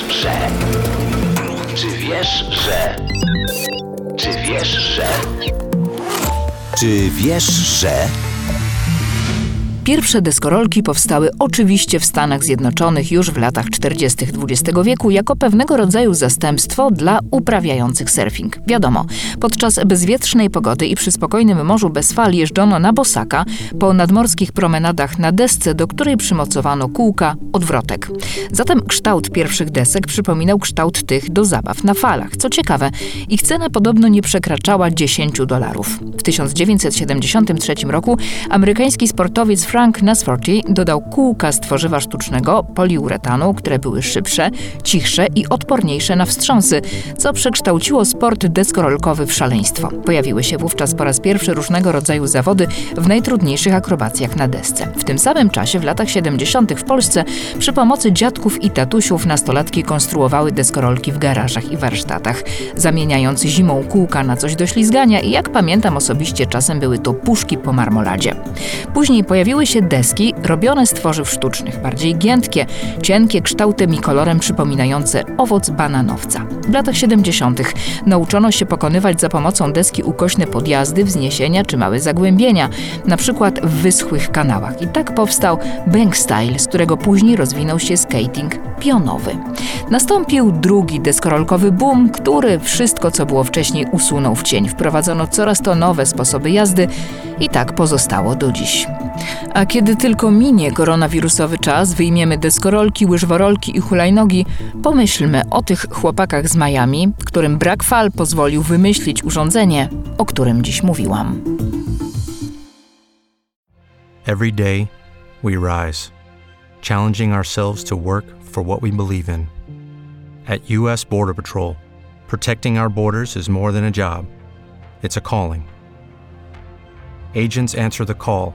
Wiesz, że? Czy wiesz, że? Czy wiesz, że? Czy wiesz, że? Pierwsze deskorolki powstały oczywiście w Stanach Zjednoczonych już w latach 40. XX wieku jako pewnego rodzaju zastępstwo dla uprawiających surfing. Wiadomo, podczas bezwietrznej pogody i przy spokojnym morzu bez fal jeżdżono na bosaka po nadmorskich promenadach na desce, do której przymocowano kółka, odwrotek. Zatem kształt pierwszych desek przypominał kształt tych do zabaw na falach. Co ciekawe, ich cena podobno nie przekraczała 10 dolarów. W 1973 roku amerykański sportowiec Frank Nasforty dodał kółka z tworzywa sztucznego poliuretanu, które były szybsze, cichsze i odporniejsze na wstrząsy, co przekształciło sport deskorolkowy w szaleństwo. Pojawiły się wówczas po raz pierwszy różnego rodzaju zawody w najtrudniejszych akrobacjach na desce. W tym samym czasie, w latach 70. w Polsce, przy pomocy dziadków i tatusiów nastolatki konstruowały deskorolki w garażach i warsztatach, zamieniając zimą kółka na coś do ślizgania i jak pamiętam osobiście czasem były to puszki po marmoladzie. Później pojawiły się deski robione z tworzyw sztucznych, bardziej giętkie, cienkie, kształtem i kolorem przypominające owoc bananowca. W latach 70. nauczono się pokonywać za pomocą deski ukośne podjazdy, wzniesienia czy małe zagłębienia, na przykład w wyschłych kanałach. I tak powstał bank style, z którego później rozwinął się skating pionowy. Nastąpił drugi deskorolkowy boom, który wszystko, co było wcześniej, usunął w cień. Wprowadzono coraz to nowe sposoby jazdy i tak pozostało do dziś. A kiedy tylko minie koronawirusowy czas, wyjmiemy deskorolki, łyżworolki i hulajnogi, pomyślmy o tych chłopakach z Miami, którym brak fal pozwolił wymyślić urządzenie, o którym dziś mówiłam. Every day, we rise, challenging ourselves to work for what we believe in. At U.S. Border Patrol, protecting our borders is more than a job, it's a calling. Agents answer the call,